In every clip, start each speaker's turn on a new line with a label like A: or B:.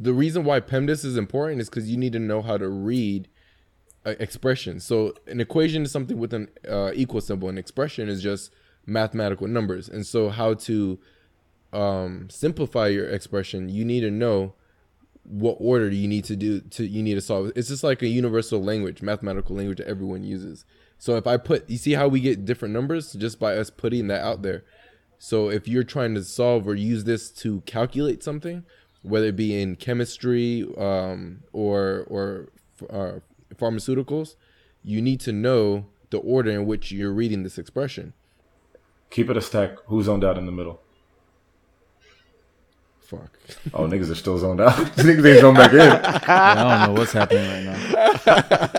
A: the reason why PEMDAS is important is because you need to know how to read uh, expressions. So an equation is something with an uh, equal symbol. An expression is just mathematical numbers. And so how to um, simplify your expression, you need to know what order you need to do to you need to solve. It's just like a universal language, mathematical language that everyone uses. So if I put, you see how we get different numbers just by us putting that out there. So if you're trying to solve or use this to calculate something, whether it be in chemistry um, or or uh, pharmaceuticals, you need to know the order in which you're reading this expression.
B: Keep it a stack. Who's zoned out in the middle?
A: Fuck.
B: Oh, niggas are still zoned out. niggas ain't zoned back in.
C: Yeah, I don't know what's happening right now.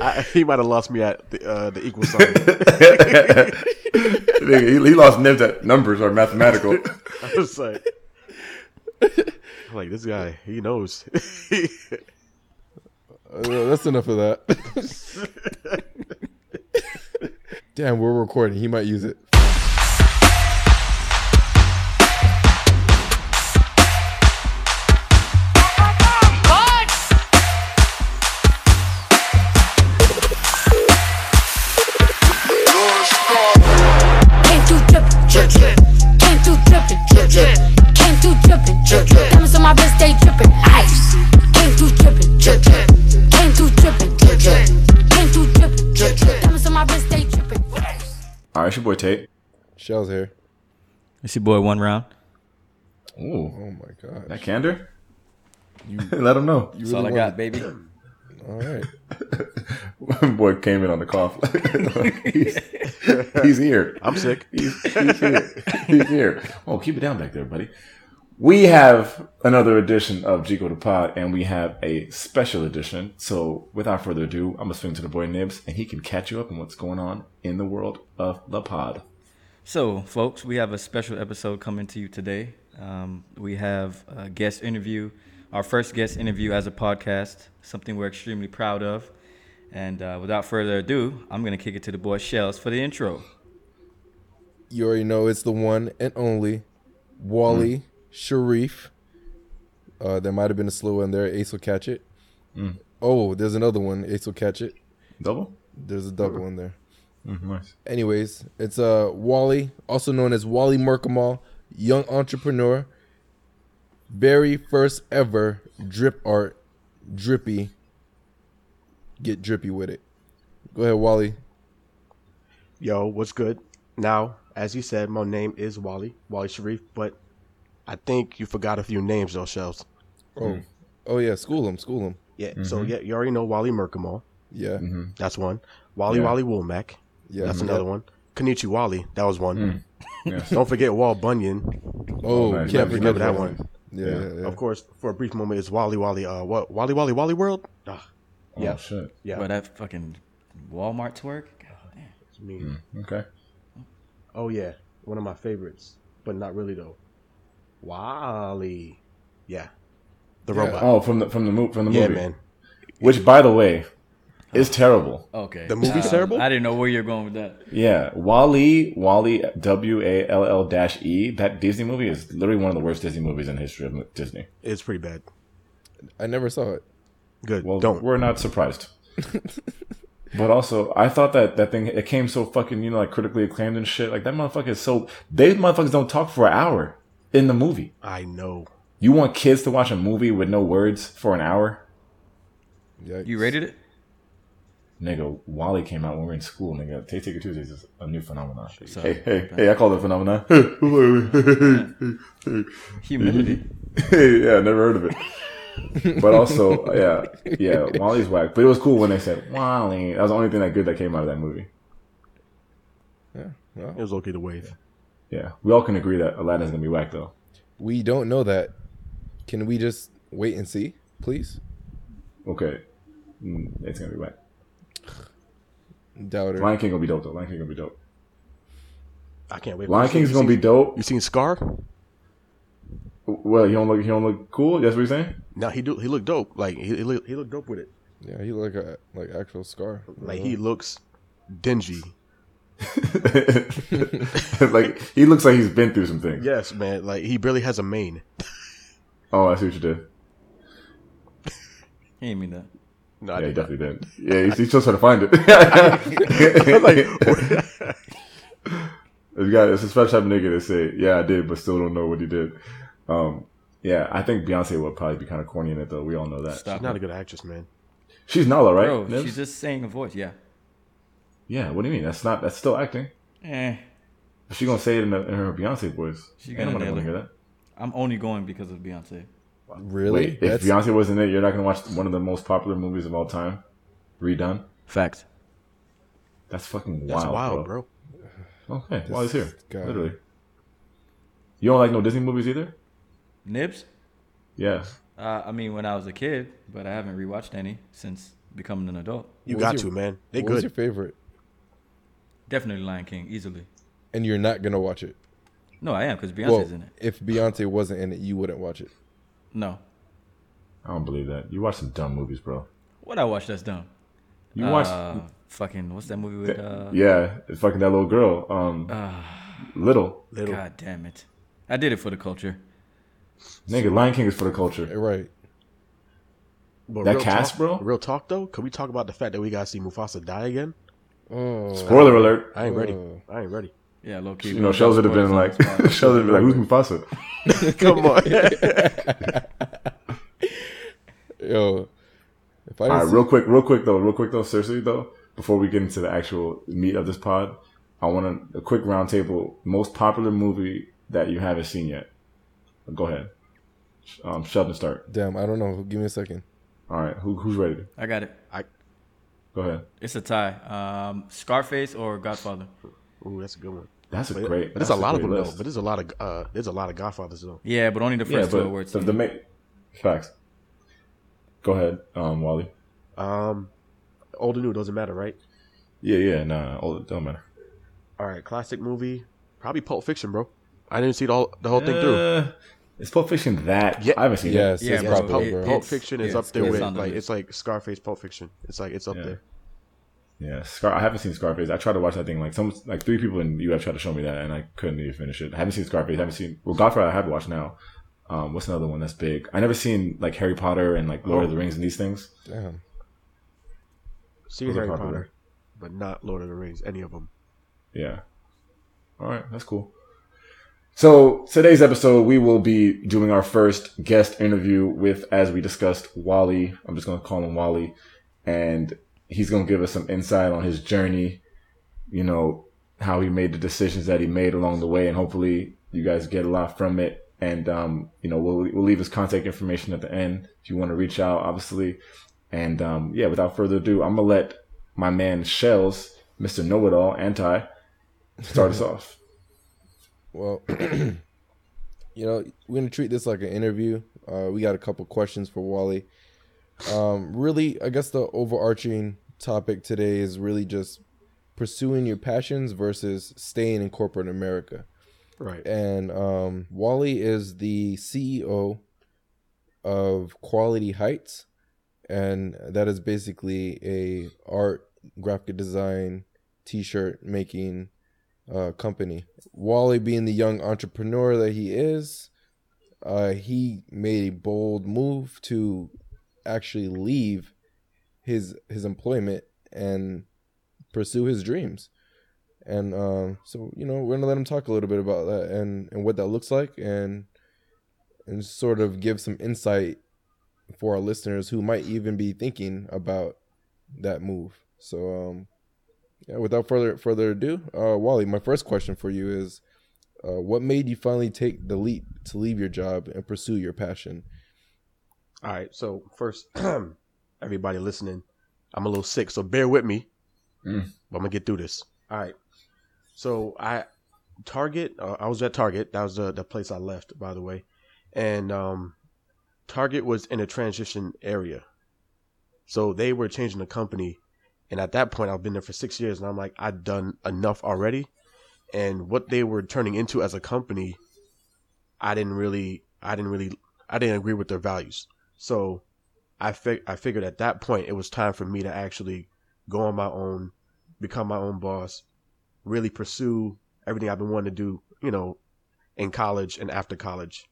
D: I, he might have lost me at the, uh, the equal sign.
B: He, he lost nibs at numbers or mathematical.
D: I was like, like this guy, he knows.
A: Uh, that's enough of that. Damn, we're recording. He might use it.
E: Came through drippin', drip, drip. Came through drippin', drip, drip.
B: Your boy Tate.
A: Shells here.
C: It's your boy One Round.
B: Ooh,
A: Oh my god.
B: that candor. Let him know.
C: You That's all I got, baby.
A: All right.
B: boy came in on the cough. he's, he's here.
D: I'm sick.
B: He's, he's here. He's here. Oh, keep it down back there, buddy. We have another edition of Jigo the Pod, and we have a special edition. So, without further ado, I'm gonna swing to the boy Nibs, and he can catch you up on what's going on in the world of the pod.
C: So, folks, we have a special episode coming to you today. Um, we have a guest interview, our first guest interview as a podcast, something we're extremely proud of. And uh, without further ado, I'm going to kick it to the boy Shells for the intro.
A: You already know it's the one and only Wally Sharif. Uh, there might have been a slow one there. Ace will catch it. Oh, there's another one. Ace will catch it.
B: Double?
A: There's a double in there.
B: Mm, nice.
A: Anyways, it's uh Wally, also known as Wally Merkamal, young entrepreneur, very first ever drip art, drippy. Get drippy with it. Go ahead, Wally.
D: Yo, what's good? Now, as you said, my name is Wally, Wally Sharif, but I think you forgot a few names though, Shells.
A: Oh, hmm. oh yeah, school him, school him.
D: Yeah, so mm-hmm. yeah, you already know Wally Merkamal.
A: Yeah, mm-hmm.
D: That's one. Wally
B: Yeah.
D: Wally Woolmack.
A: yeah.
D: That's
A: yeah.
D: another one. Kanichi Wally. That was one. Mm.
B: Yes.
D: Don't forget Wall Bunyan.
A: Oh,
B: nice.
A: can't
B: Never
A: forget
D: Remember that one.
A: Yeah,
B: Yeah.
A: yeah, yeah.
D: Of course, for a brief moment, it's Wally Wally. Uh, what? Wally Wally Wally World. Ah,
B: Oh,
D: Yeah.
B: shit.
D: yeah.
C: But that fucking Walmart twerk? God damn.
D: It's me.
B: Mm, okay.
D: Oh yeah, one of my favorites, but not really though. Wally. Yeah. The
A: Yeah.
D: robot.
B: Oh, from the from the movie from the
D: yeah,
B: movie,
D: man.
B: which by the way is terrible.
C: Okay.
D: The movie's
C: Uh,
D: terrible?
C: I didn't know where you're going with that.
B: Yeah, Wally, Wally, W A L L dash E. That Disney movie is literally one of the worst Disney movies in the history of Disney.
D: It's pretty bad.
A: I never saw it.
D: Good.
B: Well,
D: Don't.
B: we're not surprised. but also, I thought that that thing it came so fucking you know like critically acclaimed and shit. Like that motherfucker is so. They motherfuckers don't talk for an hour in the movie.
D: I know.
B: You want kids to watch a movie with no words for an hour?
A: Yikes.
C: You rated it?
B: Nigga, Wally came out when we were in school. Nigga, Take Taker Tuesdays is a new phenomenon.
C: So-
B: hey, hey, hey! I call it a phenomenon.
C: Humility.
B: yeah, never heard of it. But also, yeah, yeah, Wally's whack. But it was cool when they said Wally. That was the only thing that good that came out of that movie.
A: Yeah, well,
D: It was okay to wave.
B: Yeah, we all can agree that Aladdin's gonna be whack though.
A: we don't know that. Can we just wait and see, please?
B: Okay, Mm, it's gonna be whack.
A: Doubt it.
B: Lion King gonna be dope though. Lion King gonna be dope.
D: I can't wait.
B: Lion
D: You seen-
B: King's gonna be dope.
D: You seen Scar?
B: Well, he don't look. He don't look cool. That's what you're saying.
D: No, he do. He looked dope. Like he, he looked. He looked dope with it.
A: Yeah, he look like a like actual scar.
D: Like he looks dingy.
B: like he looks like he's been through some things.
D: Yes, man. Like he barely has a mane.
B: Oh, I see what you did.
C: He didn't mean that.
D: No, I
B: yeah, he
D: did not.
B: definitely didn't. Yeah, he's, he's still trying to find it. This guy, it's a special type of nigga that say, "Yeah, I did," but still don't know what he did. Um, yeah, I think Beyonce would probably be kind of corny in it, though. We all know that.
C: Stop.
D: She's not a good actress, man.
B: She's Nala, right?
C: Bro,
B: Nibs?
C: she's just saying a voice. Yeah.
B: Yeah. What do you mean? That's not. That's still acting.
C: Eh.
B: If she gonna say it in, the, in her Beyonce voice,
C: She gonna
B: nobody
C: nail
B: gonna
C: it.
B: hear that.
C: I'm only going because of Beyonce.
A: Really?
B: Wait, if Beyonce wasn't it, you're not gonna watch one of the most popular movies of all time, redone.
C: Facts.
B: That's fucking wild.
D: That's
B: wild,
D: wild,
B: bro.
D: bro.
B: Okay, while he's here,
A: guy.
B: literally. You don't like no Disney movies either?
C: Nibs?
B: Yeah.
C: Uh, I mean, when I was a kid, but I haven't rewatched any since becoming an adult.
D: You
A: What
D: got
A: your-
D: to, man. They
A: what was
D: good.
A: your favorite?
C: Definitely Lion King, easily.
A: And you're not gonna watch it.
C: No, I am because Beyonce's
A: well,
C: in it.
A: if Beyonce wasn't in it, you wouldn't watch it.
C: No.
B: I don't believe that. You watch some dumb movies, bro.
C: What I watched that's dumb.
B: You
C: uh,
B: watch,
C: fucking what's that movie with uh,
B: yeah, fucking that little girl, um, little
D: Little.
C: God damn it. I did it for the culture.
B: nigga. Lion King is for the culture.
A: Right.
D: But
B: That
D: real
B: cast,
D: talk,
B: bro?
D: Real talk though. Can we talk about the fact that we gotta see Mufasa die again?
A: Oh.
B: Spoiler alert.
D: I ain't ready.
A: Oh.
D: I ain't ready.
C: Yeah, low key.
B: You know, Shells would have been like, Shells would be like, who's Mufasa?
D: Come on.
A: Yo. If I
B: All
A: see-
B: real quick, real quick though, real quick though, seriously though, before we get into the actual meat of this pod, I want a, a quick roundtable. Most popular movie that you haven't seen yet. Go ahead. Um, Sheldon, start.
A: damn, I don't know. Give me a second.
B: All right, who, who's ready?
C: I got it.
B: Go ahead.
C: It's a tie. Um, Scarface or Godfather?
D: Ooh, that's a good one.
B: That's a
D: But,
B: great.
D: but there's
B: that's
D: a lot of
B: great
D: them though. But there's a lot of uh, there's a lot of Godfathers though.
C: Yeah, but only the
B: yeah,
C: first two
B: but
C: awards.
B: the, the ma- facts. Go ahead, um, Wally.
D: Um, old or new doesn't matter, right?
B: Yeah, yeah, nah, it don't matter.
D: All right, classic movie, probably Pulp Fiction, bro. I didn't see the whole the whole thing through.
B: Uh, is Pulp Fiction that?
D: Yeah.
B: I haven't seen
A: Yes,
B: it.
C: Yeah,
A: it's
C: bro,
A: probably,
D: Pulp,
C: it-
D: Pulp
C: it's-
D: Fiction
C: yeah,
D: is up there
C: it's
D: with
C: on
D: like it's like Scarface, Pulp Fiction. It's like it's up
B: Yeah.
D: there.
B: Yeah, Scar. I haven't seen Scarface. I tried to watch that thing. Like some, like three people in UF tried to show me that, and I couldn't even finish it. I haven't seen Scarface. I haven't seen. Well, Godfather I have watched now. Um, what's another one that's big? I never seen like Harry Potter and like Lord of the Rings and these things.
A: Damn.
D: See
B: Those are
D: Harry
B: popular.
D: Potter, but not Lord of the Rings. Any of them.
B: Yeah. All right, that's cool. So today's episode, we will be doing our first guest interview with, as we discussed, Wally. I'm just gonna call him Wally, and he's gonna give us some insight on his journey. You know how he made the decisions that he made along the way, and hopefully you guys get a lot from it. And um, you know, we'll we'll leave his contact information at the end if you want to reach out, obviously. And um, yeah, without further ado, I'm gonna let my man Shells, Mr. Know It All, Anti, start us off.
A: Well, you know, we're gonna treat this like an interview. Uh, we got a couple questions for Wally. Um, really, I guess the overarching topic today is really just pursuing your passions versus staying in corporate America.
D: Right.
A: And um, Wally is the CEO of Quality Heights, and that is basically a art, graphic design, t-shirt making uh, company. Wally, being the young entrepreneur that he is, uh, he made a bold move to actually leave his his employment and pursue his dreams. And um, so, you know, we're gonna let him talk a little bit about that and and what that looks like, and and sort of give some insight for our listeners who might even be thinking about that move. So, um, yeah, without further further ado, uh, Wally, my first question for you is, uh, what made you finally take the leap to leave your job and pursue your passion?
D: All right. So first, everybody listening, I'm a little sick, so bear with me.
B: Mm.
D: But I'm gonna get through this. All right. So I Target. Uh, I was at Target. That was the the place I left, by the way. And um, Target was in a transition area, so they were changing the company. And at that point, I've been there for six years, and I'm like, I've done enough already. And what they were turning into as a company, I didn't really, I didn't really, I didn't agree with their values. So I fig- I figured at that point it was time for me to actually go on my own, become my own boss, really pursue everything I've been wanting to do, you know, in college and after college.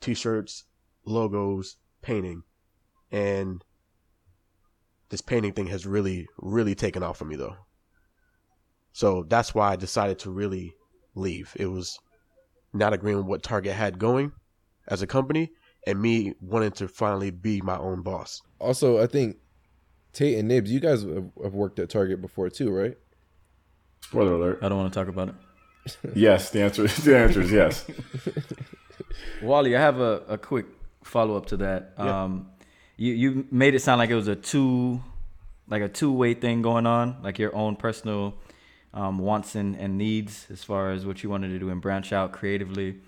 D: T-shirts, logos, painting. And this painting thing has really, really taken off for me though. So that's why I decided to really leave. It was not agreeing with what Target had going as a company and me wanting to finally be my own boss.
A: Also, I think Tate and Nibs, you guys have, have worked at Target before too, right?
B: Spoiler alert.
C: I don't want to talk about it.
B: Yes, the answer the answer is yes.
C: Wally, I have a, a quick follow up to that.
D: Yeah.
C: Um, you you made it sound like it was a two, like a two way thing going on, like your own personal um, wants and, and needs as far as what you wanted to do and branch out creatively,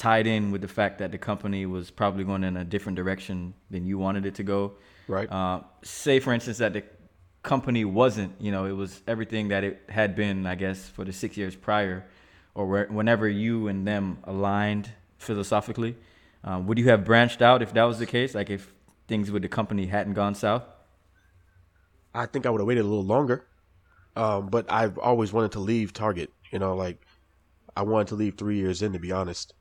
C: tied in with the fact that the company was probably going in a different direction than you wanted it to go.
D: Right.
C: Uh, say, for instance, that the company wasn't, you know, it was everything that it had been, I guess, for the six years prior, or where, whenever you and them aligned philosophically. Uh, would you have branched out if that was the case? Like if things with the company hadn't gone south?
D: I think I would have waited a little longer. Um, but I've always wanted to leave Target. You know, like I wanted to leave three years in, to be honest.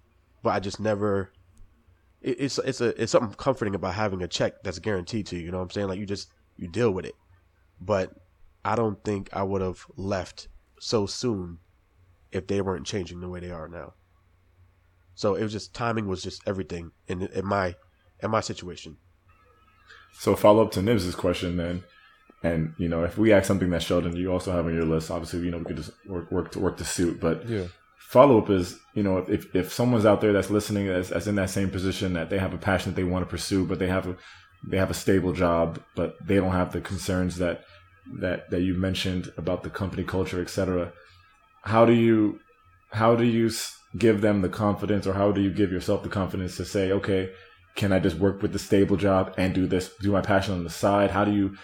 D: But I just never. It, it's it's a it's something comforting about having a check that's guaranteed to you. You know what I'm saying? Like you just you deal with it. But I don't think I would have left so soon if they weren't changing the way they are now. So it was just timing was just everything in in my in my situation.
B: So follow up to Nibs' question then, and you know if we ask something that Sheldon you also have on your list, obviously you know we could just work work to work the suit, but
A: Yeah.
B: Follow up is you know if if someone's out there that's listening that's, in that same position that they have a passion that they want to pursue, but they have a they have a stable job, but they don't have the concerns that that that you mentioned about the company culture, etc. How do you how do you give them the confidence, or how do you give yourself the confidence to say, okay, can I just work with the stable job and do this, do my passion on the side? How do you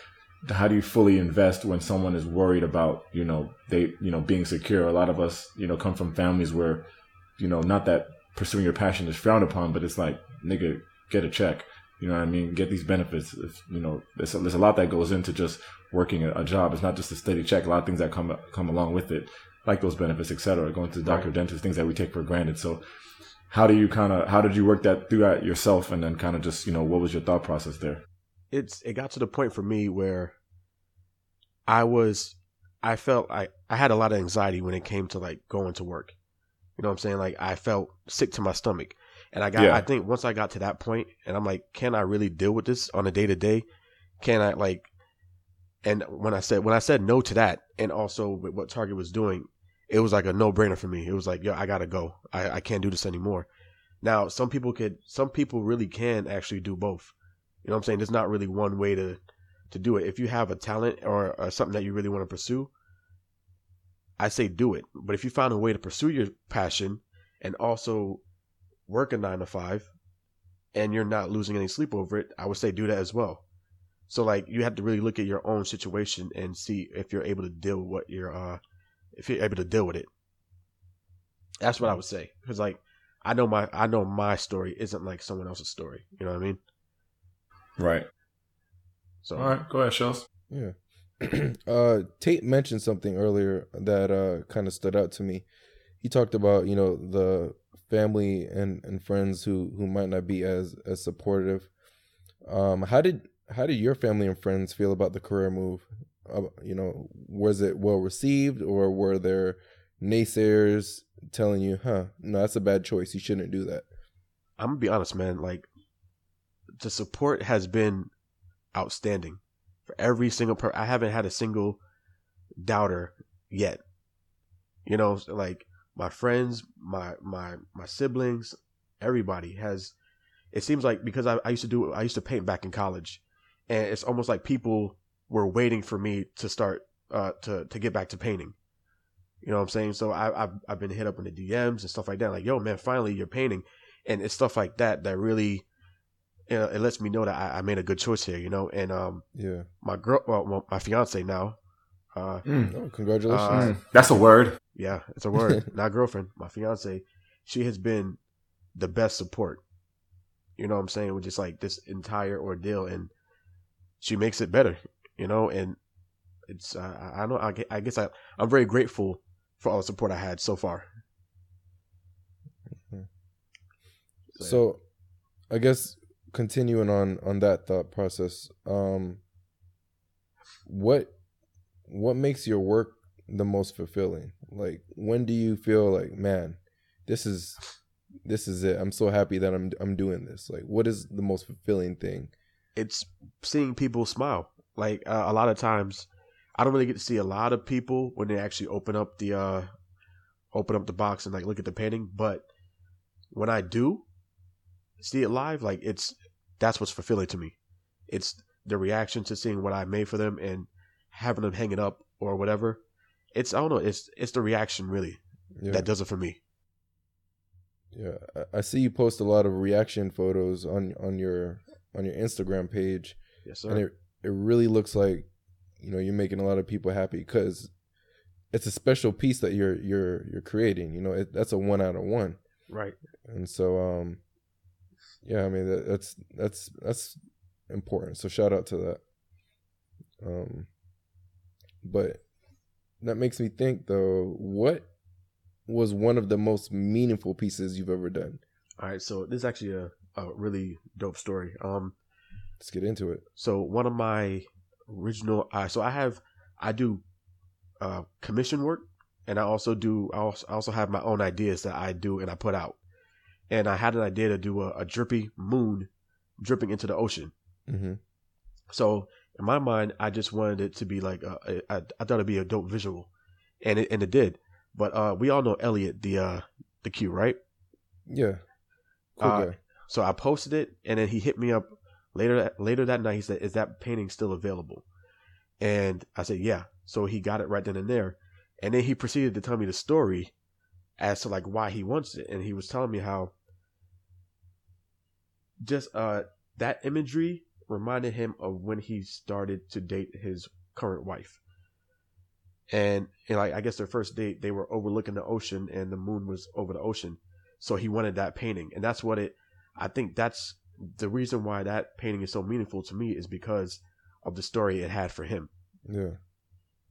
B: how do you fully invest when someone is worried about you know they you know being secure? A lot of us you know come from families where you know not that pursuing your passion is frowned upon, but it's like nigga get a check. You know what I mean? Get these benefits. If, you know, there's a, there's a lot that goes into just working a, a job. It's not just a steady check. A lot of things that come come along with it, like those benefits, etc. Going to the doctor, dentist, things that we take for granted. So, how do you kind of how did you work that throughout yourself, and then kind of just you know what was your thought process there?
D: It's it got to the point for me where I was I felt I I had a lot of anxiety when it came to like going to work. You know what I'm saying? Like I felt sick to my stomach. And I got
B: Yeah.
D: I think once I got to that point and I'm like, can I really deal with this on a day to day? Can I like and when I said when I said no to that and also with what Target was doing, it was like a no brainer for me. It was like, yo, I gotta go. I, I can't do this anymore. Now some people could some people really can actually do both. You know what I'm saying? There's not really one way to to do it. If you have a talent or, or something that you really want to pursue, I say do it. But if you find a way to pursue your passion and also work a nine to five and you're not losing any sleep over it, I would say do that as well. So like you have to really look at your own situation and see if you're able to deal with what you're uh if you're able to deal with it. That's what I would say. Because like I know my I know my story isn't like someone else's story. You know what I mean?
B: Right.
D: So
B: All right. Go ahead, Shells.
A: Yeah. uh, Tate mentioned something earlier that uh, kind of stood out to me. He talked about you know the family and, and friends who, who might not be as as supportive. Um, how did how did your family and friends feel about the career move? Uh, you know, was it well received, or were there naysayers telling you, "Huh, no, that's a bad choice. You shouldn't do that."
D: I'm gonna be honest, man. Like the support has been outstanding for every single per. I haven't had a single doubter yet. You know, like my friends, my my my siblings, everybody has. It seems like because I, I used to do I used to paint back in college, and it's almost like people were waiting for me to start uh to to get back to painting. You know what I'm saying? So I, I've I've been hit up in the DMs and stuff like that. Like, yo, man, finally you're painting and it's stuff like that that really you know, it lets me know that I, I made a good choice here, you know. And um,
A: Yeah.
D: my girl, well, well, my fiance now, uh,
A: Oh, congratulations.
D: Uh,
B: Mm, That's a word.
D: yeah, it's a word, not girlfriend, my fiance, she has been the best support. You know what I'm saying? With just like this entire ordeal, and she makes it better, you know. And it's, uh, I I know, I, I guess I, I'm very grateful for all the support I had so far.
A: So, I guess continuing on on that thought process, um, what what makes your work the most fulfilling? Like when do you feel like, man, this is this is it. I'm so happy that I'm I'm doing this. Like what is the most fulfilling thing?
D: It's seeing people smile. Like uh, a lot of times, I don't really get to see a lot of people when they actually open up the uh open up the box and like look at the painting. But when I do see it live, like it's that's what's fulfilling to me. It's the reaction to seeing what I made for them and having them hang it up or whatever. It's I don't know. It's it's the reaction really
A: Yeah.
D: that does it for me.
A: Yeah, I- see you post a lot of reaction photos on on your on your Instagram page,
D: Yes, sir.
A: and it it really looks like you know you're making a lot of people happy because it's a special piece that you're you're you're creating. You know, it, that's a one out of one,
D: right.
A: and so um, yeah, I mean that, that's that's that's important. So shout out to that. Um, but that makes me think though, what was one of the most meaningful pieces you've ever done?
D: All right. So this is actually a, a really dope story. Um.
A: Let's get into it.
D: So one of my original, uh, so I have, I do, uh, commission work, and I also do, I also, I also have my own ideas that I do and I put out. And I had an idea to do a, a drippy moon, dripping into the ocean.
A: hmm
D: So in my mind, I just wanted it to be like, a, I, I thought it'd be a dope visual, and it and it did. But uh, we all know Elliot, the uh, the Q, right?
A: Yeah. Cool
D: Uh. So I posted it, and then he hit me up later. That, later that night, he said, "Is that painting still available?" And I said, "Yeah." So he got it right then and there, and then he proceeded to tell me the story as to like why he wants it, and he was telling me how just uh that imagery reminded him of when he started to date his current wife. And, and like I guess their first date, they were overlooking the ocean, and the moon was over the ocean. So he wanted that painting, and that's what it. I think that's the reason why that painting is so meaningful to me is because of the story it had for him.
A: Yeah.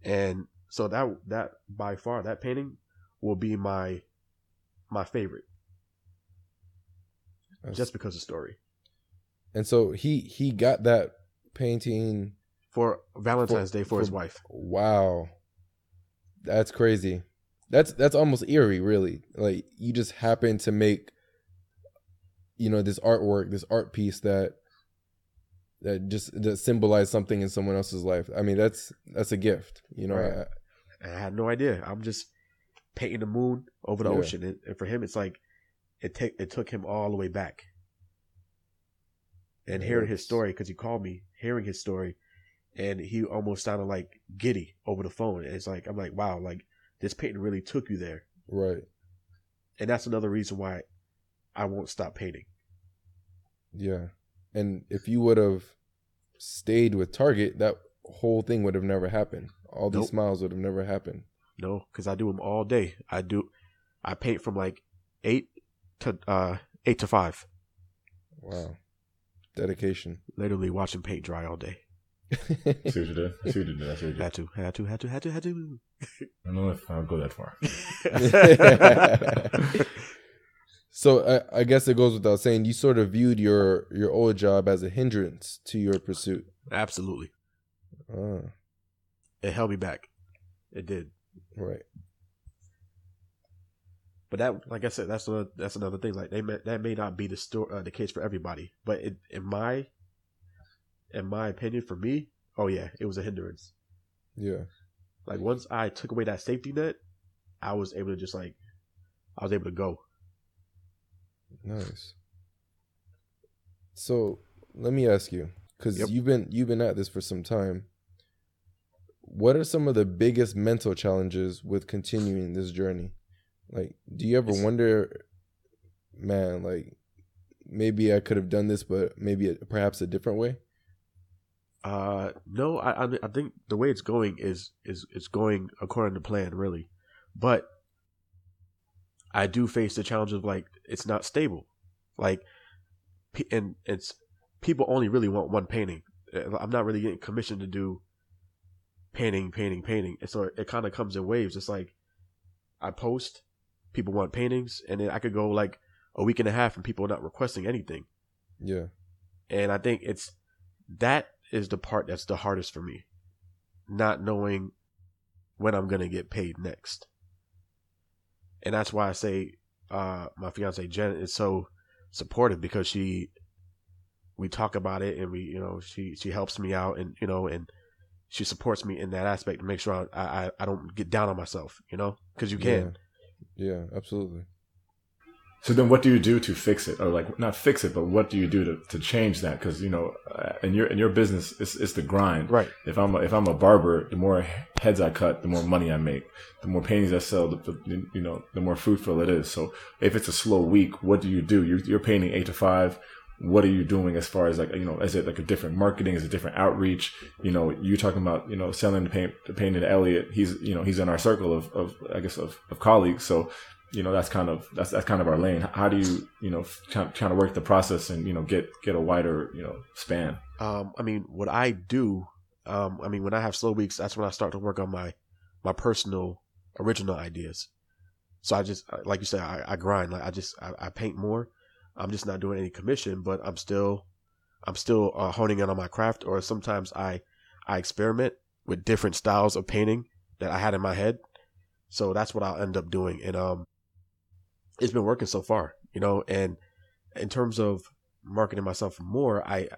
D: And so that that by far that painting will be my my favorite
A: That's-
D: just because of story.
A: and so he he got that painting.
D: For Valentine's
A: For-
D: Day for his wife.
A: Wow. That's crazy. That's that's almost eerie, really. Like you just happen to make you know this artwork, this art piece that that just that symbolize something in someone else's life. I mean, that's that's a gift, you know.
D: Right.
A: I-
D: I had no idea. I'm just painting the moon over the
A: Yeah.
D: ocean, and, and for him, it's like it take it took him all the way back. And hearing his story, because he called me, hearing his story, and he almost sounded like giddy over the phone. And it's like I'm like, wow, like this painting really took you there,
A: right.
D: and that's another reason why I won't stop painting.
A: Yeah. And if you would have stayed with Target, that whole thing would have never happened. All these
D: Nope.
A: smiles would have never happened.
D: No, because I do them all day. I do, I paint from like eight to uh eight to five.
A: Wow. Dedication.
D: Literally watching paint dry all day.
B: See what you did? I see what you did. I see what you did.
D: Had to, had to, had to, had to, had to.
B: I don't know if I'll go that far.
A: so I, I guess it goes without saying you sort of viewed your your old job as a hindrance to your pursuit.
D: Absolutely,
A: Ah,
D: it held me back. It did.
A: right.
D: But that, like I said, that's another, that's another thing. Like they may, that may not be the sto- uh, the case for everybody, but it, in my in my opinion, for me, oh yeah, it was a hindrance.
A: Yeah.
D: Like once I took away that safety net, I was able to just like I was able to go.
A: Nice. So let me ask you, because
D: Yep.
A: you've been you've been at this for some time. What are some of the biggest mental challenges with continuing this journey? Like, do you ever
D: It's-
A: wonder, man, like maybe I could have done this, but maybe a, perhaps a different way?
D: Uh, no, I, I think the way it's going is is it's going according to plan, really. But I do face the challenge of like it's not stable, like, and it's people only really want one painting. I'm not really getting commissioned to do painting, painting, painting. And so it kind of comes in waves. It's like I post, people want paintings, and then I could go like a week and a half and people are not requesting anything.
A: Yeah.
D: And I think it's that is the part that's the hardest for me not knowing when I'm gonna get paid next. And that's why I say uh, my fiance Janet is so supportive because she we talk about it and we you know she she helps me out and you know and she supports me in that aspect to make sure I I, I don't get down on myself you know because you can
A: Yeah. absolutely.
B: So then, what do you do to fix it, or like not fix it, but what do you do to, to change that? Because you know, uh, in your in your business, it's, it's the grind.
D: right
B: If I'm a, if I'm a barber, the more heads I cut, the more money I make. The more paintings I sell, the, the you know, the more fruitful it is. So if it's a slow week, what do you do? You're, you're painting eight to five. What are you doing as far as like you know? Is it like a different marketing? Is it different outreach? You know, you talking about you know selling the paint the painting to Elliot. He's you know he's in our circle of, of I guess of, of colleagues. So you know that's kind of that's that's kind of our lane. How do you you know trying trying to work the process and you know get get a wider you know span?
D: um I mean what I do um I mean when I have slow weeks that's when I start to work on my my personal original ideas so I just like you said I, I grind like I just I, I paint more I'm just not doing any commission but I'm still I'm still uh, honing in on my craft or sometimes I I experiment with different styles of painting that I had in my head so that's what I'll end up doing and um it's been working so far you know and in terms of marketing myself more I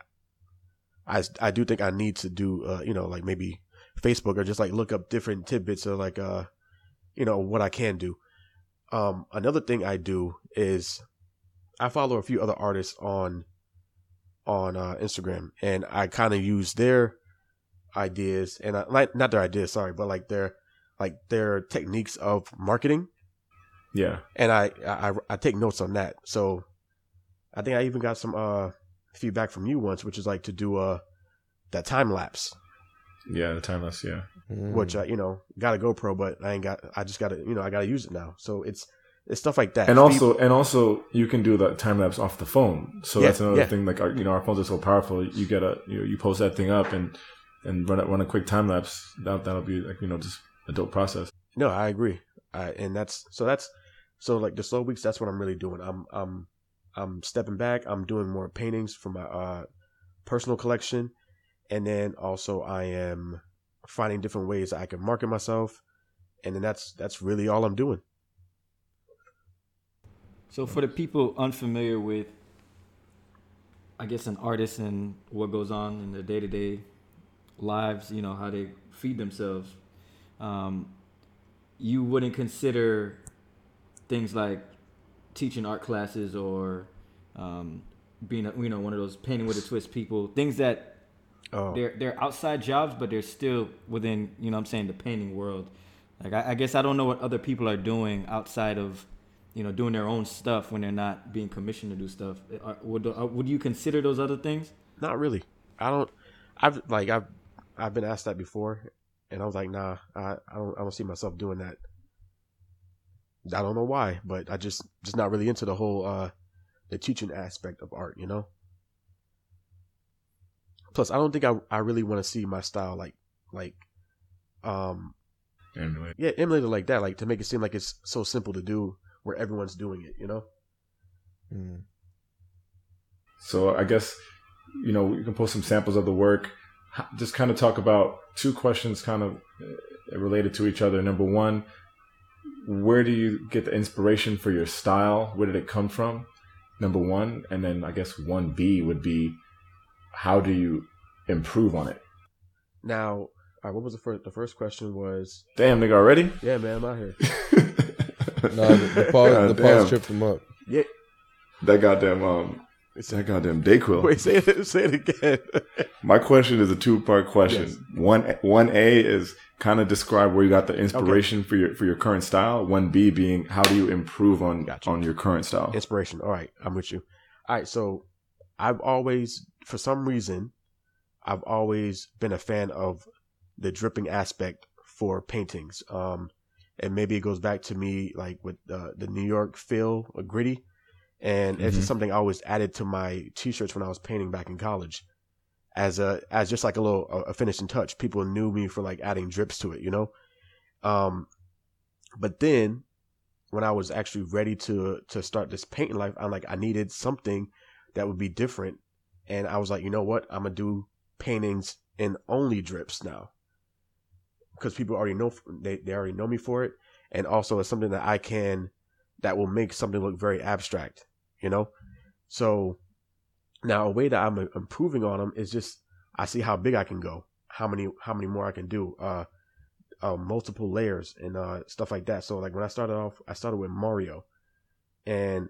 D: I, I do think I need to do uh, you know like maybe Facebook or just like look up different tidbits of like uh you know what I can do. Um, another thing I do is I follow a few other artists on on uh, Instagram and I kind of use their ideas and I, like not their ideas sorry but like their like their techniques of marketing
B: Yeah.
D: and I, I I take notes on that. So I think I even got some uh feedback from you once, which is like to do uh that time lapse,
B: Yeah, the time lapse. Yeah,
A: Mm.
D: which I you know got a GoPro, but I ain't got. I just got to you know I got to use it now. So it's it's stuff like that.
B: and also and also you can do the time lapse off the phone. So
D: Yeah,
B: that's another
D: yeah.
B: thing. Like our, you know, our phones are so powerful. You get a you, know, you post that thing up and and run a, run a quick time lapse. That that'll be like you know just a dope process.
D: no, I agree. I and that's so that's so like the slow weeks. That's what I'm really doing. I'm I'm I'm stepping back. I'm doing more paintings for my uh personal collection, and then also I am finding different ways I can market myself, and then that's that's really all I'm doing.
C: So for the people unfamiliar with, I guess, an artist and what goes on in their day-to-day lives, you know, how they feed themselves, um, you wouldn't consider things like teaching art classes or um, being, a, you know, one of those painting with a twist people, things that
D: Oh,
C: they're they're outside jobs, but they're still within, you know, what I'm saying the painting world. Like I, I guess I don't know what other people are doing outside of, you know, doing their own stuff when they're not being commissioned to do stuff. Are, would uh, would you consider those other things?
D: not really. I don't. I've like I've I've been asked that before, and I was like, nah, I, I don't I don't see myself doing that. I don't know why, but I just just not really into the whole uh the teaching aspect of art, you know. Plus, I don't think I I really want to see my style like like um
B: Anyway,
D: yeah emulated like that like to make it seem like it's so simple to do where everyone's doing it, you know.
A: Mm.
B: so I guess you know you can post some samples of the work. Just kind of talk about two questions, kind of uh, related to each other. Number one, where do you get the inspiration for your style? Where did it come from? Number one, and then I guess one B would be, how do you improve on it?
D: Now, all right, what was the first? The first question was,
B: Damn, nigga, already?
D: yeah, man, I'm out here.
A: No, the, the pause,
B: God
A: the
B: damn.
A: pause tripped him up.
D: Yeah,
B: That goddamn um, it's that goddamn Dayquil.
D: wait, say it, say it again.
B: My question is a two part question.
D: Yes.
B: One one A is kind of describe where you got the inspiration for your for your current style. One B being how do you improve on
D: Gotcha.
B: on your current style?
D: Inspiration. All right, I'm with you. All right, so I've always, for some reason, I've always been a fan of the dripping aspect for paintings. Um, and maybe it goes back to me like with uh, the New York feel, uh, gritty, and it's
B: Mhm.
D: just something I always added to my t-shirts when I was painting back in college, as a as just like a little a, a finishing touch. People knew me for like adding drips to it, you know. Um, but then when I was actually ready to to start this painting life, I'm like I needed something that would be different, and I was like, you know what, I'm gonna do paintings in only drips now. Because people already know they they already know me for it, and also it's something that I can that will make something look very abstract, you know. So now a way that I'm improving on them is just I see how big I can go, how many how many more I can do, uh, uh multiple layers and uh stuff like that. So like when I started off, I started with Mario, and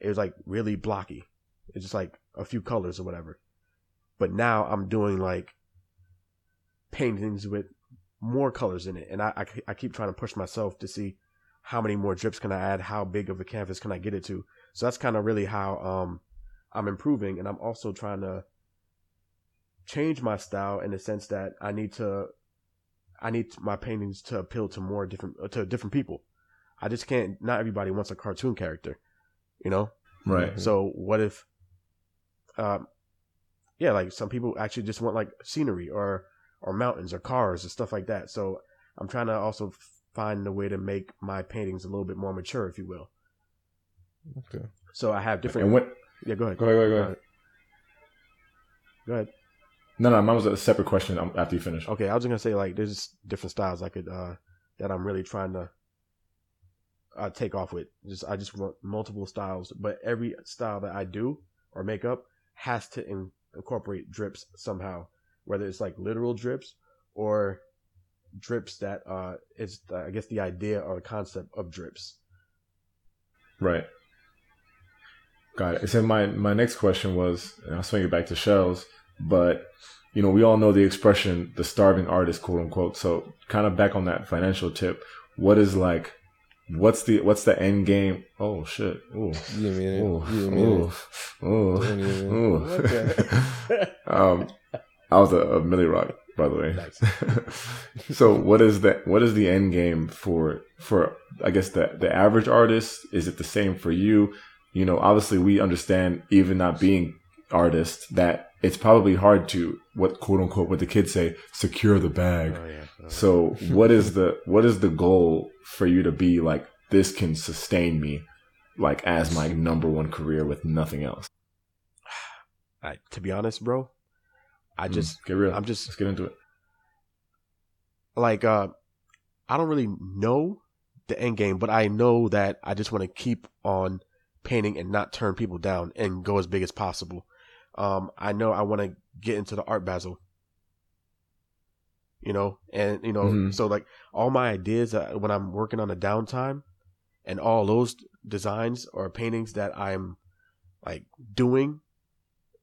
D: it was like really blocky. It's just like a few colors or whatever. But now I'm doing like paintings with more colors in it, and I, I, I keep trying to push myself to see how many more drips can I add, how big of a canvas can I get it to. So that's kind of really how um I'm improving, and I'm also trying to change my style in the sense that I need to I need my paintings to appeal to more different uh, to different people. I just can't. Not everybody wants a cartoon character, you know.
B: Right.
D: So what if, um, yeah, like some people actually just want like scenery or or mountains or cars and stuff like that. So I'm trying to also find a way to make my paintings a little bit more mature, if you will.
A: Okay.
D: So I have different.
B: And what?
D: yeah, go ahead.
B: Go ahead. Go ahead. Go ahead.
D: Go ahead.
B: No, no, mine was a separate question um, after you finish.
D: Okay, I was just gonna say like there's different styles I could uh that I'm really trying to uh take off with. Just I just want multiple styles, but every style that I do or make up has to in- incorporate drips somehow, whether it's like literal drips or drips that uh is uh, I guess the idea or the concept of drips.
B: Right. Got it. So my my next question was, and I'll swing it back to shells, but you know we all know the expression "the starving artist," quote unquote. So kind of back on that financial tip, what is like, what's the what's the end game? Oh shit! Ooh.
A: You mean it?
B: Ooh,
A: You mean
B: ooh,
A: it?
B: ooh,
A: Don't
B: ooh.
D: Okay.
B: um, I was a, a Millie Rock, by the way. so, what is the what is the end game for for I guess the the average artist? Is it the same for you? You know, obviously, we understand even not being artists that it's probably hard to what quote unquote what the kids say secure the bag.
D: Oh yeah. Oh,
B: So, what is the what is the goal for you to be like? This can sustain me, like as my number one career with nothing else.
D: I, to be honest, bro, I
B: Mm,
D: just
B: get real.
D: I'm just
B: Let's get into it.
D: like uh I don't really know the end game, but I know that I just want to keep on painting and not turn people down and go as big as possible. Um I know I want to get into the art basel. You know, and you know,
B: Mhm.
D: so like all my ideas uh, when I'm working on a downtime and all those designs or paintings that I'm like doing,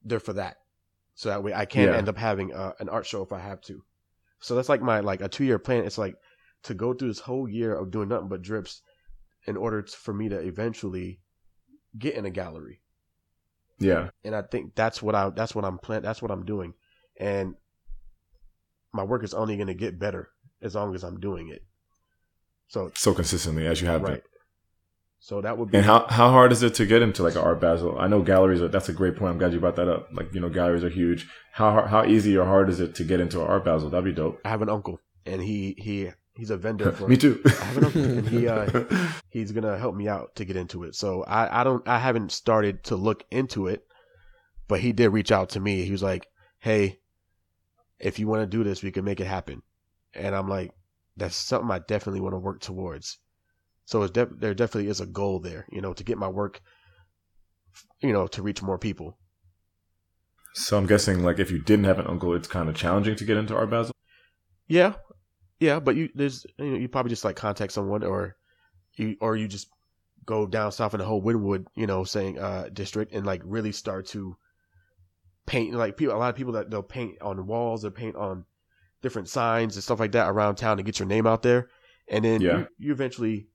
D: they're for that. So that way I can
B: Yeah.
D: end up having uh, an art show if I have to. So that's like my like a two year plan. It's like to go through this whole year of doing nothing but drips in order to, for me to eventually get in a gallery.
B: Yeah.
D: And I think that's what I that's what I'm plan that's what I'm doing. And my work is only going to get better as long as I'm doing it. So
B: So consistently as you have been.
D: So that would be
B: And how how hard is it to get into like an art basel? I know galleries are. That's a great point. I'm glad you brought that up. Like you know, galleries are huge. How how easy or hard is it to get into an art basel? That'd be dope.
D: I have an uncle and he he he's a vendor for
B: Me too.
D: I have an uncle and he uh he's gonna help me out to get into it. So I, I don't I haven't started to look into it, but he did reach out to me. He was like, Hey, if you want to do this, we can make it happen. And I'm like, that's something I definitely want to work towards. So there definitely is a goal there, you know, to get my work, you know, to reach more people.
B: so I'm guessing like if you didn't have an uncle, it's kind of challenging to get into art basel.
D: Yeah, yeah, but you there's you, know, you probably just like contact someone or you or you just go down south in the whole Wynwood, you know, saying uh district and like really start to paint like people a lot of people that they'll paint on walls or paint on different signs and stuff like that around town to get your name out there. And then
B: Yeah.
D: you, you eventually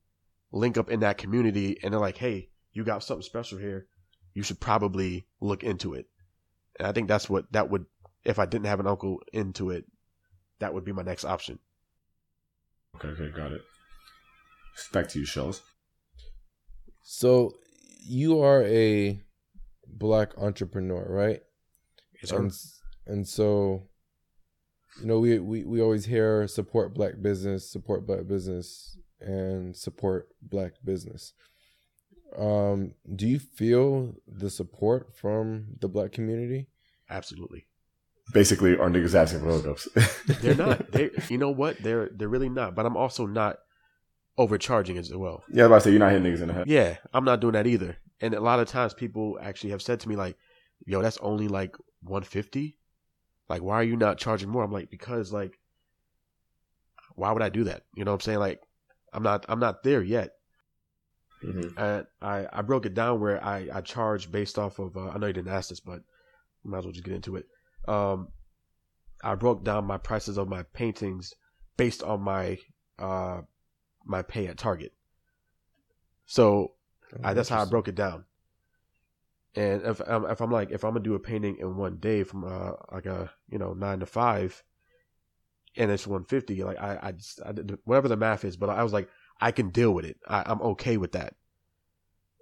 D: link up in that community and they're like, Hey, you got something special here. You should probably look into it. And I think that's what that would if I didn't have an uncle into it, that would be my next option.
B: Okay, okay, got it. Back to you, shells.
A: So you are a black entrepreneur, right?
D: Yes, sir.
A: and and so you know we, we we always hear support black business support black business and support black business um do you feel the support from the black community
D: Absolutely.
B: basically are niggas asking for hookups.
D: They're not. They, you know what? They're they're really not. But I'm also not overcharging as well.
B: yeah, I was about to say you're not hitting niggas in the head.
D: Yeah, I'm not doing that either. And a lot of times people actually have said to me like, "Yo, that's only like 150. Like, why are you not charging more?" I'm like, "Because like, why would I do that? You know what I'm saying? Like, I'm not I'm not there yet.
B: Mhm.
D: And I I broke it down where I I charge based off of. Uh, I know you didn't ask this, but might as well just get into it. Um, I broke down my prices of my paintings based on my uh my pay at Target. So I, that's how I broke it down. And if um, if I'm like if I'm gonna do a painting in one day from uh like a you know nine to five, and it's 150, like I I, just, I whatever the math is, but I was like I can deal with it. I, I'm okay with that.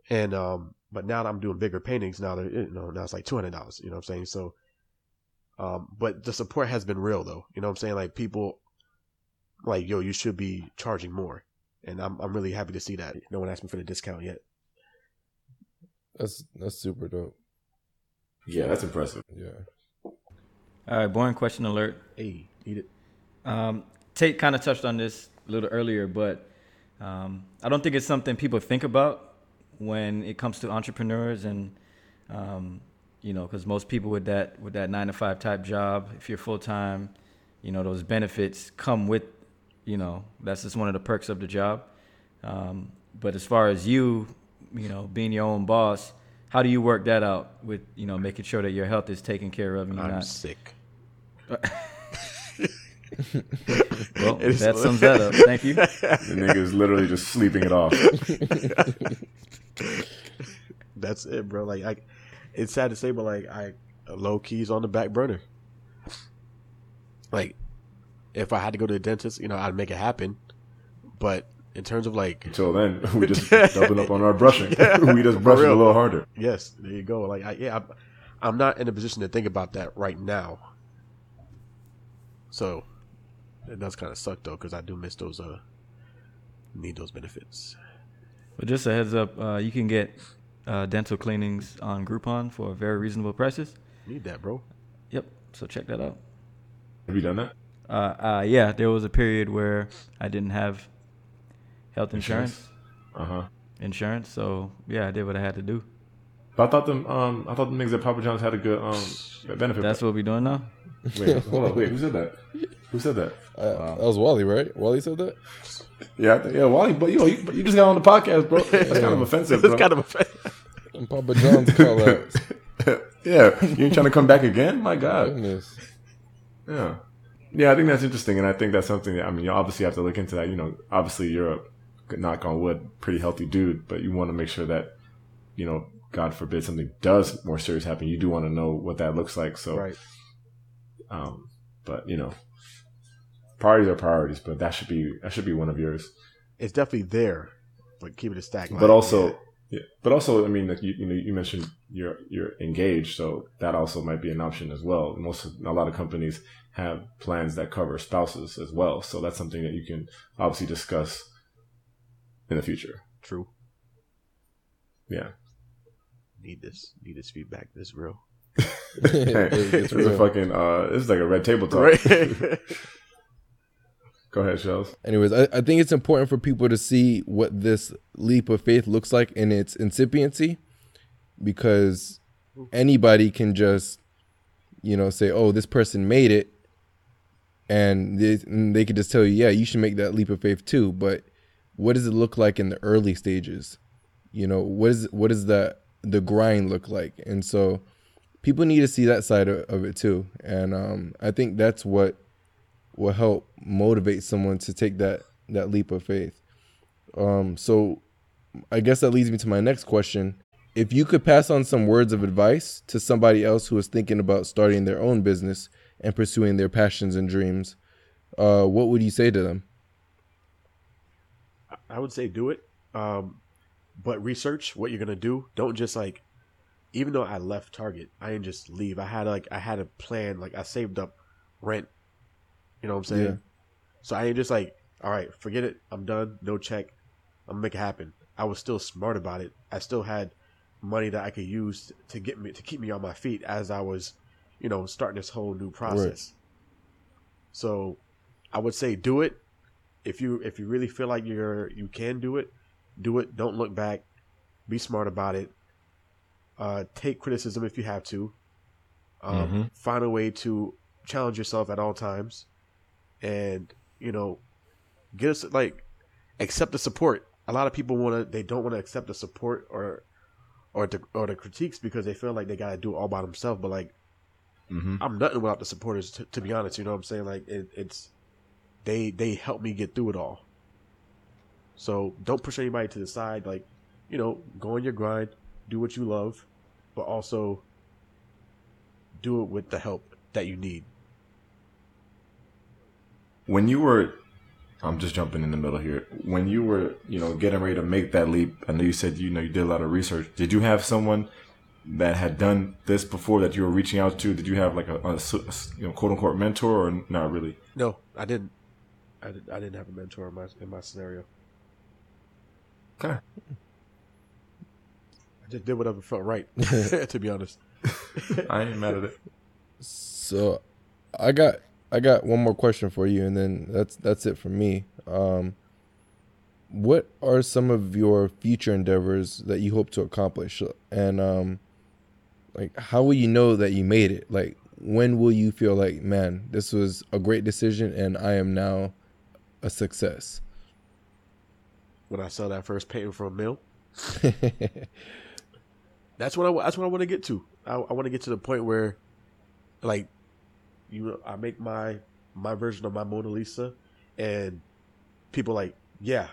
D: And um, but now that I'm doing bigger paintings, now they're you know now it's like two hundred dollars. You know what I'm saying? So, um, but the support has been real though. You know what I'm saying? Like people, like yo, you should be charging more, and I'm I'm really happy to see that. No one asked me for the discount yet.
A: That's that's super dope.
B: Yeah, that's impressive.
A: Yeah.
C: All right, boring question alert.
D: Hey, eat it.
C: Um, Tate kind of touched on this a little earlier, but um, I don't think it's something people think about when it comes to entrepreneurs, and um, you know, because most people with that with that nine to five type job, if you're full time, you know, those benefits come with, you know, that's just one of the perks of the job. Um, but as far as you, you know, being your own boss, how do you work that out with, you know, making sure that your health is taken care of and you're
D: I'm
C: not
D: sick.
C: Well,
D: It is-
C: that sums that up. Thank you.
B: The nigga is literally just sleeping it off.
D: That's it, bro. Like I, it's sad to say, but like I low keys on the back burner. Like, if I had to go to the dentist, you know, I'd make it happen. But in terms of like,
B: Until then, we just doubling up on our brushing. we just
D: For
B: brush it a little harder.
D: yes, there you go. Like, I, yeah, I'm, I'm not in a position to think about that right now. So, it does kind of suck though, because I do miss those. Uh, need those benefits.
C: But just a heads up, uh, you can get uh, dental cleanings on Groupon for very reasonable prices.
D: Need that, bro.
C: Yep. So check that out.
B: Have you done that?
C: Uh, uh, yeah, there was a period where I didn't have health insurance.
B: Uh huh.
C: Insurance. So yeah, I did what I had to do.
B: But I thought them. Um, I thought the niggas at Papa John's had a good um benefit.
C: That's what we're doing now.
B: Wait, hold on. Wait, who said that? Who said that?
A: Uh, That was Wally, right? Wally said that.
B: Yeah, I think, yeah, Wally. But yo, you, you just got on the podcast, bro. That's kind of offensive, bro.
D: It's kind of offensive.
A: And Papa John's call out.
B: yeah, you ain't trying to come back again? My God.
A: Goodness.
B: Yeah. Yeah, I think that's interesting, and I think that's something that I mean, you obviously have to look into that. You know, obviously you're a knock on wood, pretty healthy dude, but you want to make sure that, you know, God forbid something does more serious happen, you do want to know what that looks like. So,
D: right.
B: um, but you know, priorities are priorities, but that should be that should be one of yours.
D: It's definitely there, but keep it a stack.
B: But also, yeah, but also, I mean, like you, you know, you mentioned you're you're engaged, so that also might be an option as well. Most a lot of companies have plans that cover spouses as well, so that's something that you can obviously discuss in the future.
D: true.
B: Yeah,
D: Need this. Need this feedback. This is real.
B: hey,
A: It's
B: it's a fucking uh, this is like a red table talk.
D: Right.
B: Go ahead, Shells.
A: Anyways, I, I think it's important for people to see what this leap of faith looks like in its incipiency because anybody can just, you know, say, oh, this person made it. And they, and they could just tell you, yeah, you should make that leap of faith too. But what does it look like in the early stages? You know, what is what does the the grind look like? And so people need to see that side of, of it too. And um, I think that's what will help motivate someone to take that that leap of faith. Um, so I guess that leads me to my next question. If you could pass on some words of advice to somebody else who is thinking about starting their own business and pursuing their passions and dreams, uh, what would you say to them?
D: I would say do it. Um, but research what you're gonna do. Don't just like, even though I left Target, I didn't just leave. I had like I had a plan. Like I saved up rent. You know what I'm saying?
A: Yeah.
D: So I ain't just like, all right, forget it. I'm done. No check. I'm gonna make it happen. I was still smart about it. I still had money that I could use to get me to keep me on my feet as I was you know, starting this whole new process. So, I would say do it if you if you really feel like you're you can do it. Do it. Don't look back. Be smart about it. Uh, take criticism if you have to. Um,
B: Mhm.
D: Find a way to challenge yourself at all times, and you know, get us like accept the support. A lot of people want to they don't want to accept the support or or the or the critiques because they feel like they gotta do it all by themselves. But like
B: Mm-hmm.
D: I'm nothing without the supporters. To, to be honest, you know what I'm saying? Like it, it's they they help me get through it all. So don't push anybody to the side. Like you know, go on your grind, do what you love, but also do it with the help that you need.
B: When you were, I'm just jumping in the middle here. When you were, you know, getting ready to make that leap, I know you said you know you did a lot of research. Did you have someone that had done this before that you were reaching out to? Did you have like a you know quote unquote mentor or not really?
D: No, I didn't. I, did, I didn't have a mentor in my in my scenario.
B: Okay.
D: I just did whatever felt right. to be honest.
B: I ain't mad at it.
A: So, I got I got one more question for you, and then that's that's it for me. Um, what are some of your future endeavors that you hope to accomplish, and um, like how will you know that you made it? Like when will you feel like, man, this was a great decision, and I am now a success?
D: When I sell that first painting for a mill. that's what I that's what I want to get to. I, I want to get to the point where, like, you I make my my version of my Mona Lisa, and people like, yeah,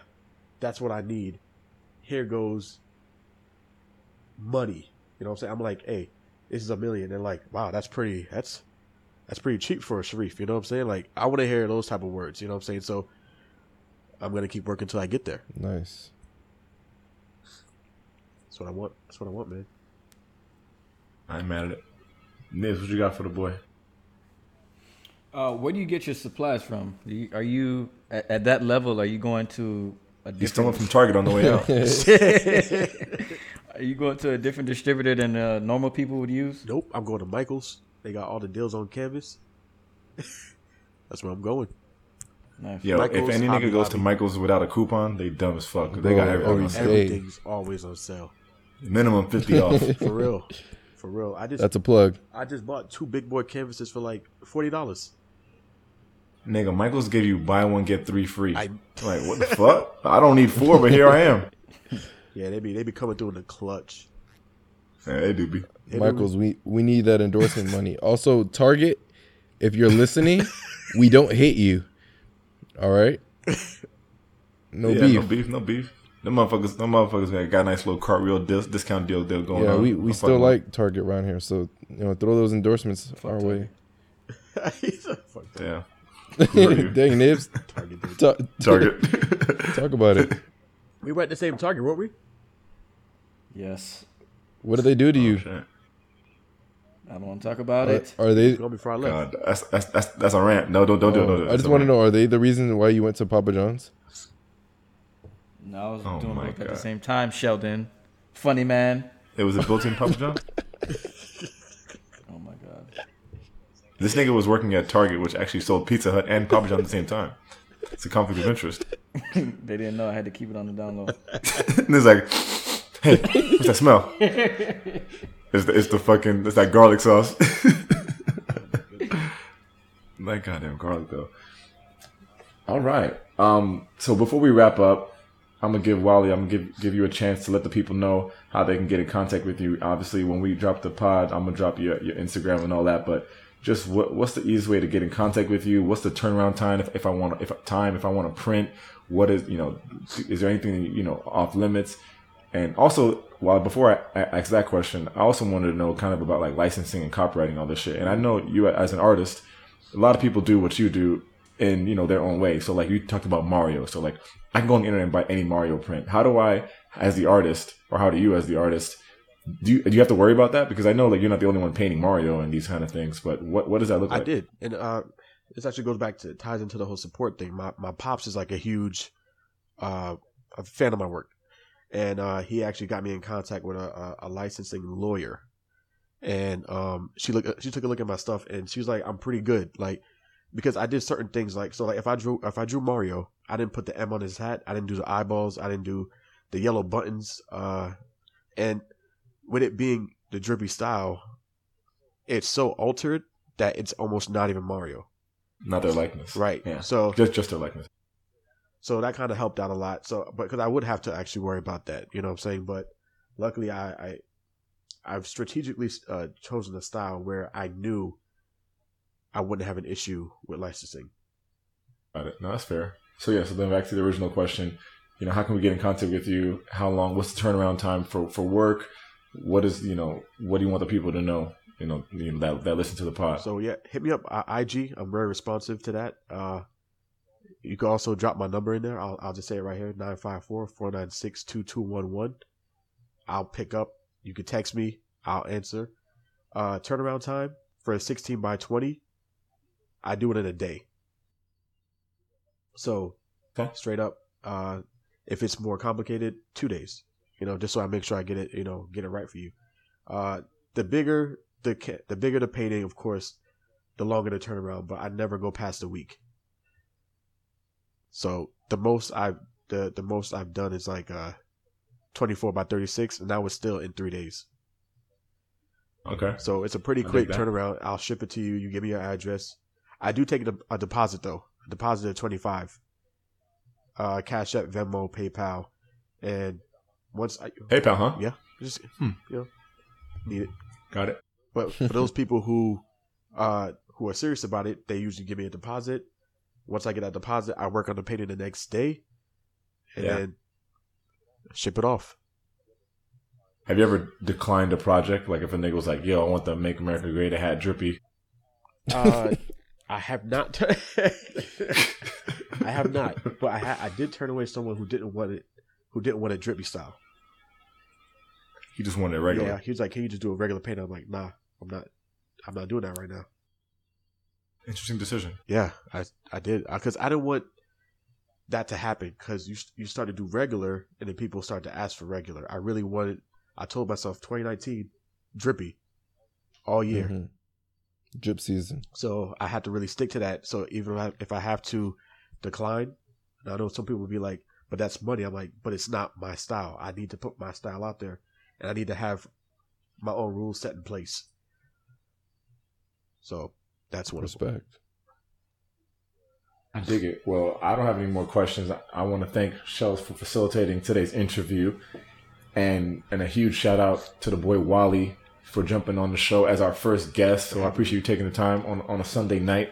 D: that's what I need. Here goes money. You know what I'm saying? I'm like, hey, this is a million. And like, wow, that's pretty. That's that's pretty cheap for a Sharif. You know what I'm saying? Like, I want to hear those type of words. You know what I'm saying? So, I'm gonna keep working until I get there.
A: nice.
D: That's what I want. That's what I want, man.
B: I'm mad at it. Nibs, what you got for the boy?
C: Uh, where do you get your supplies from? Do you, are you at, at that level? Are you going to a
B: He's stolen
C: different?
B: from Target on the way out.
C: Are you going to a different distributor than uh, normal people would use?
D: Nope, I'm going to Michaels. They got all the deals on canvas. That's where I'm going.
C: Nice.
B: Yo,
D: Michael's,
B: if any
D: Hobby
B: nigga goes to
D: Lobby.
B: Michael's without a coupon, they dumb as fuck. they got
A: Bro,
B: everything on sale.
D: Everything's always on sale.
B: minimum fifty off.
D: For real. For real. I just
A: That's a plug.
D: I just bought two big boy canvases for like forty dollars.
B: Nigga, Michael's give you buy one get three free.
D: I-
B: like what the fuck? I don't need four, but here I am.
D: Yeah, they be they be coming through in the clutch.
B: Yeah, they do be.
D: They be-
A: Michaels, we we need that endorsement money. Also, Target, if you're listening, we don't hate you. All right. No
B: yeah,
A: beef.
B: no beef, no beef. Them motherfuckers, them motherfuckers man, got a nice little cartwheel dis- discount deal, deal going
A: Yeah,
B: on.
A: we, we
B: I'm
A: still
B: fucking
A: like Target around here, so you know, throw those endorsements our way.
D: He's a fuck
B: Yeah. Who are you?
A: Dang nibs,
D: Target dude.
A: talk,
B: Target.
A: talk about it.
D: We were at the same Target, weren't we?
C: Yes.
A: What did they do to oh, you?
B: Shit.
C: I don't want to talk about
A: Are,
C: it.
A: are they?
D: Going before I left.
B: God, that's, that's that's that's a rant. No, don't don't do it. Don't it.
A: Oh, I just want to know: Are they the reason why you went to Papa John's?
C: No, I was
B: Oh
C: doing
B: my
C: both at the same time. Sheldon, funny man.
B: It was a built-in Papa John.
C: Oh my god.
B: This nigga was working at Target, which actually sold Pizza Hut and Papa John at the same time. It's a conflict of interest.
C: They didn't know I had to keep it on the download.
B: and it's like, hey, what's that smell? It's the, it's the fucking it's that garlic sauce. that goddamn garlic though. All right. Um. So before we wrap up, I'm gonna give Wally. I'm gonna give give you a chance to let the people know how they can get in contact with you. Obviously, when we drop the pod, I'm gonna drop your your Instagram and all that. But just what what's the easiest way to get in contact with you? What's the turnaround time if, if I want if time if I want to print? What is you know? Is there anything you know off limits? And also, well, before I I ask that question, I also wanted to know kind of about like licensing and copywriting, all this shit. And I know you as an artist, a lot of people do what you do in you know their own way. So like you talked about Mario, so like I can go on the internet and buy any Mario print. How do I, as the artist, or how do you as the artist? Do you, do you have to worry about that? Because I know like you're not the only one painting Mario and these kind of things. But what what does that look like?
D: I did, and uh, this actually goes back to ties into the whole support thing. My my pops is like a huge uh, a fan of my work, and uh, he actually got me in contact with a, a, a licensing lawyer, and um, she look she took a look at my stuff, and she was like, "I'm pretty good." Like because I did certain things like so like if I drew if I drew Mario, I didn't put the M on his hat, I didn't do the eyeballs, I didn't do the yellow buttons, uh, and with it being the drippy style, it's so altered that it's almost not even Mario.
B: Not their likeness.
D: Right.
B: Yeah.
D: So
B: Just just their likeness.
D: So that kind of helped out a lot. So, but because I would have to actually worry about that, you know what I'm saying? But luckily, I, I I've strategically uh, chosen a style where I knew I wouldn't have an issue with licensing.
B: Got it. No, that's fair. So yeah, so then back to the original question. You know, how can we get in contact with you? How long? What's the turnaround time for for work? What is you know? What do you want the people to know? You know, you know that that listen to the pod.
D: So yeah, hit me up uh, IG. I'm very responsive to that. Uh, you can also drop my number in there. I'll, I'll just say it right here: 954-496-2211. I'll pick up. You can text me. I'll answer. Uh, turnaround time for a 16 by 20. I do it in a day. So
B: Okay.
D: straight up, uh, if it's more complicated, two days. You know, just so I make sure I get it. You know, get it right for you. Uh, the bigger the ca- the bigger the painting, of course, the longer the turnaround. But I never go past a week. So the most I've the the most I've done is like uh, twenty four by thirty six, and that was still in three days.
B: Okay.
D: So it's a pretty
B: I
D: quick turnaround. I'll ship it to you. You give me your address. I do take a, a deposit though. A deposit of twenty five. Uh, Cash App, Venmo, PayPal, and once I
B: PayPal, huh?
D: yeah, just
B: Hmm.
D: you know, need it.
B: Got it.
D: But for those people who uh who are serious about it, they usually give me a deposit. Once I get that deposit, I work on the painting the next day, and
B: Yeah.
D: then ship it off.
B: Have you ever declined a project? Like if a nigga was like, "Yo, I want the Make America Great hat drippy."
D: Uh, I have not. I have not, but I ha- I did turn away someone who didn't want it, who didn't want a drippy style.
B: He just wanted it regular.
D: Yeah, he was like, "Can you just do a regular paint?" I'm like, "Nah, I'm not. I'm not doing that right now."
B: Interesting decision.
D: Yeah, I I did because I didn't want that to happen because you you start to do regular and then people start to ask for regular. I really wanted. I told myself 2019 drippy all year,
A: Mhm. Drip season.
D: so I had to really stick to that. So even if I, if I have to decline, and I know some people will be like, "But that's money." I'm like, "But it's not my style. I need to put my style out there, and I need to have my own rules set in place." So that's what it's
A: Respect.
B: I dig it. Well, I don't have any more questions. I, I want to thank Shells for facilitating today's interview, and and a huge shout out to the boy Wally for jumping on the show as our first guest. So I appreciate you taking the time on on a Sunday night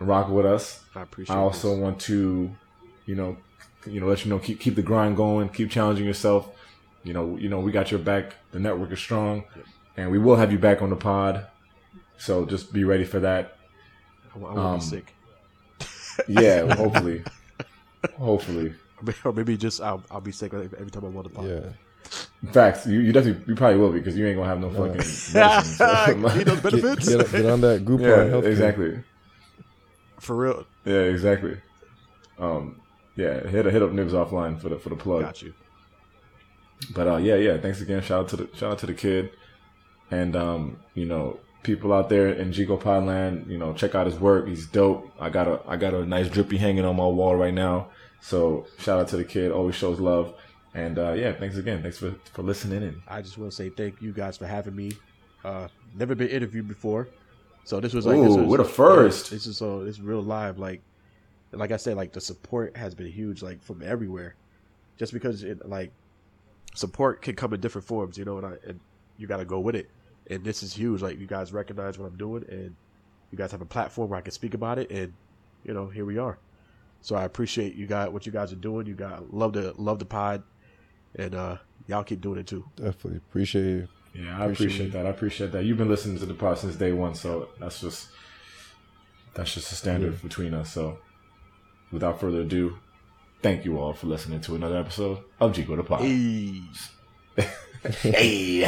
B: and rock with us.
D: I appreciate.
B: I also
D: this.
B: want to, you know, you know, let you know keep keep the grind going, keep challenging yourself. You know, you know, we got your back. The network is strong, and we will have you back on the pod. So just be ready for that.
D: I, won't
B: um,
D: be sick.
B: Yeah, hopefully, hopefully.
D: or maybe just I'll, I'll be sick every every time I want to the pod.
A: Yeah.
B: Facts. You, you definitely you probably will be because you ain't gonna have no fucking. medicine,
D: Need those
B: so-
A: Get,
D: benefits
A: get, get on that Groupon
B: yeah,
A: healthcare.
B: exactly.
D: for real.
B: Yeah, exactly. Um, yeah, hit hit up Nibs offline for the for the plug.
D: Got you.
B: But uh, yeah, yeah. Thanks again. Shout out to the shout out to the kid, and um, you know, people out there in Jigo Podland. You know, check out his work. He's dope. I got a I got a nice drippy hanging on my wall right now. So shout out to the kid. Always shows love. And uh, yeah, thanks again. Thanks for for listening in.
D: I just want to say thank you guys for having me. Uh, never been interviewed before, so this was like
B: Ooh,
D: this was,
B: what a first.
D: This is so it's real live. Like, like I said, like the support has been huge, like from everywhere. Just because it like support can come in different forms, you know, and I and you got to go with it. And this is huge. Like you guys recognize what I'm doing, and you guys have a platform where I can speak about it, and you know, here we are. So I appreciate you guys what you guys are doing. You got love the love the pod, and uh y'all keep doing it too.
A: Definitely appreciate you.
B: Yeah, I
A: Appreciate
B: appreciate that. I appreciate that. You've been listening to the pod since day one, so that's just that's just a standard between us. So, without further ado, thank you all for listening to another episode of Jigo the Pod.
D: Hey.
B: Hey.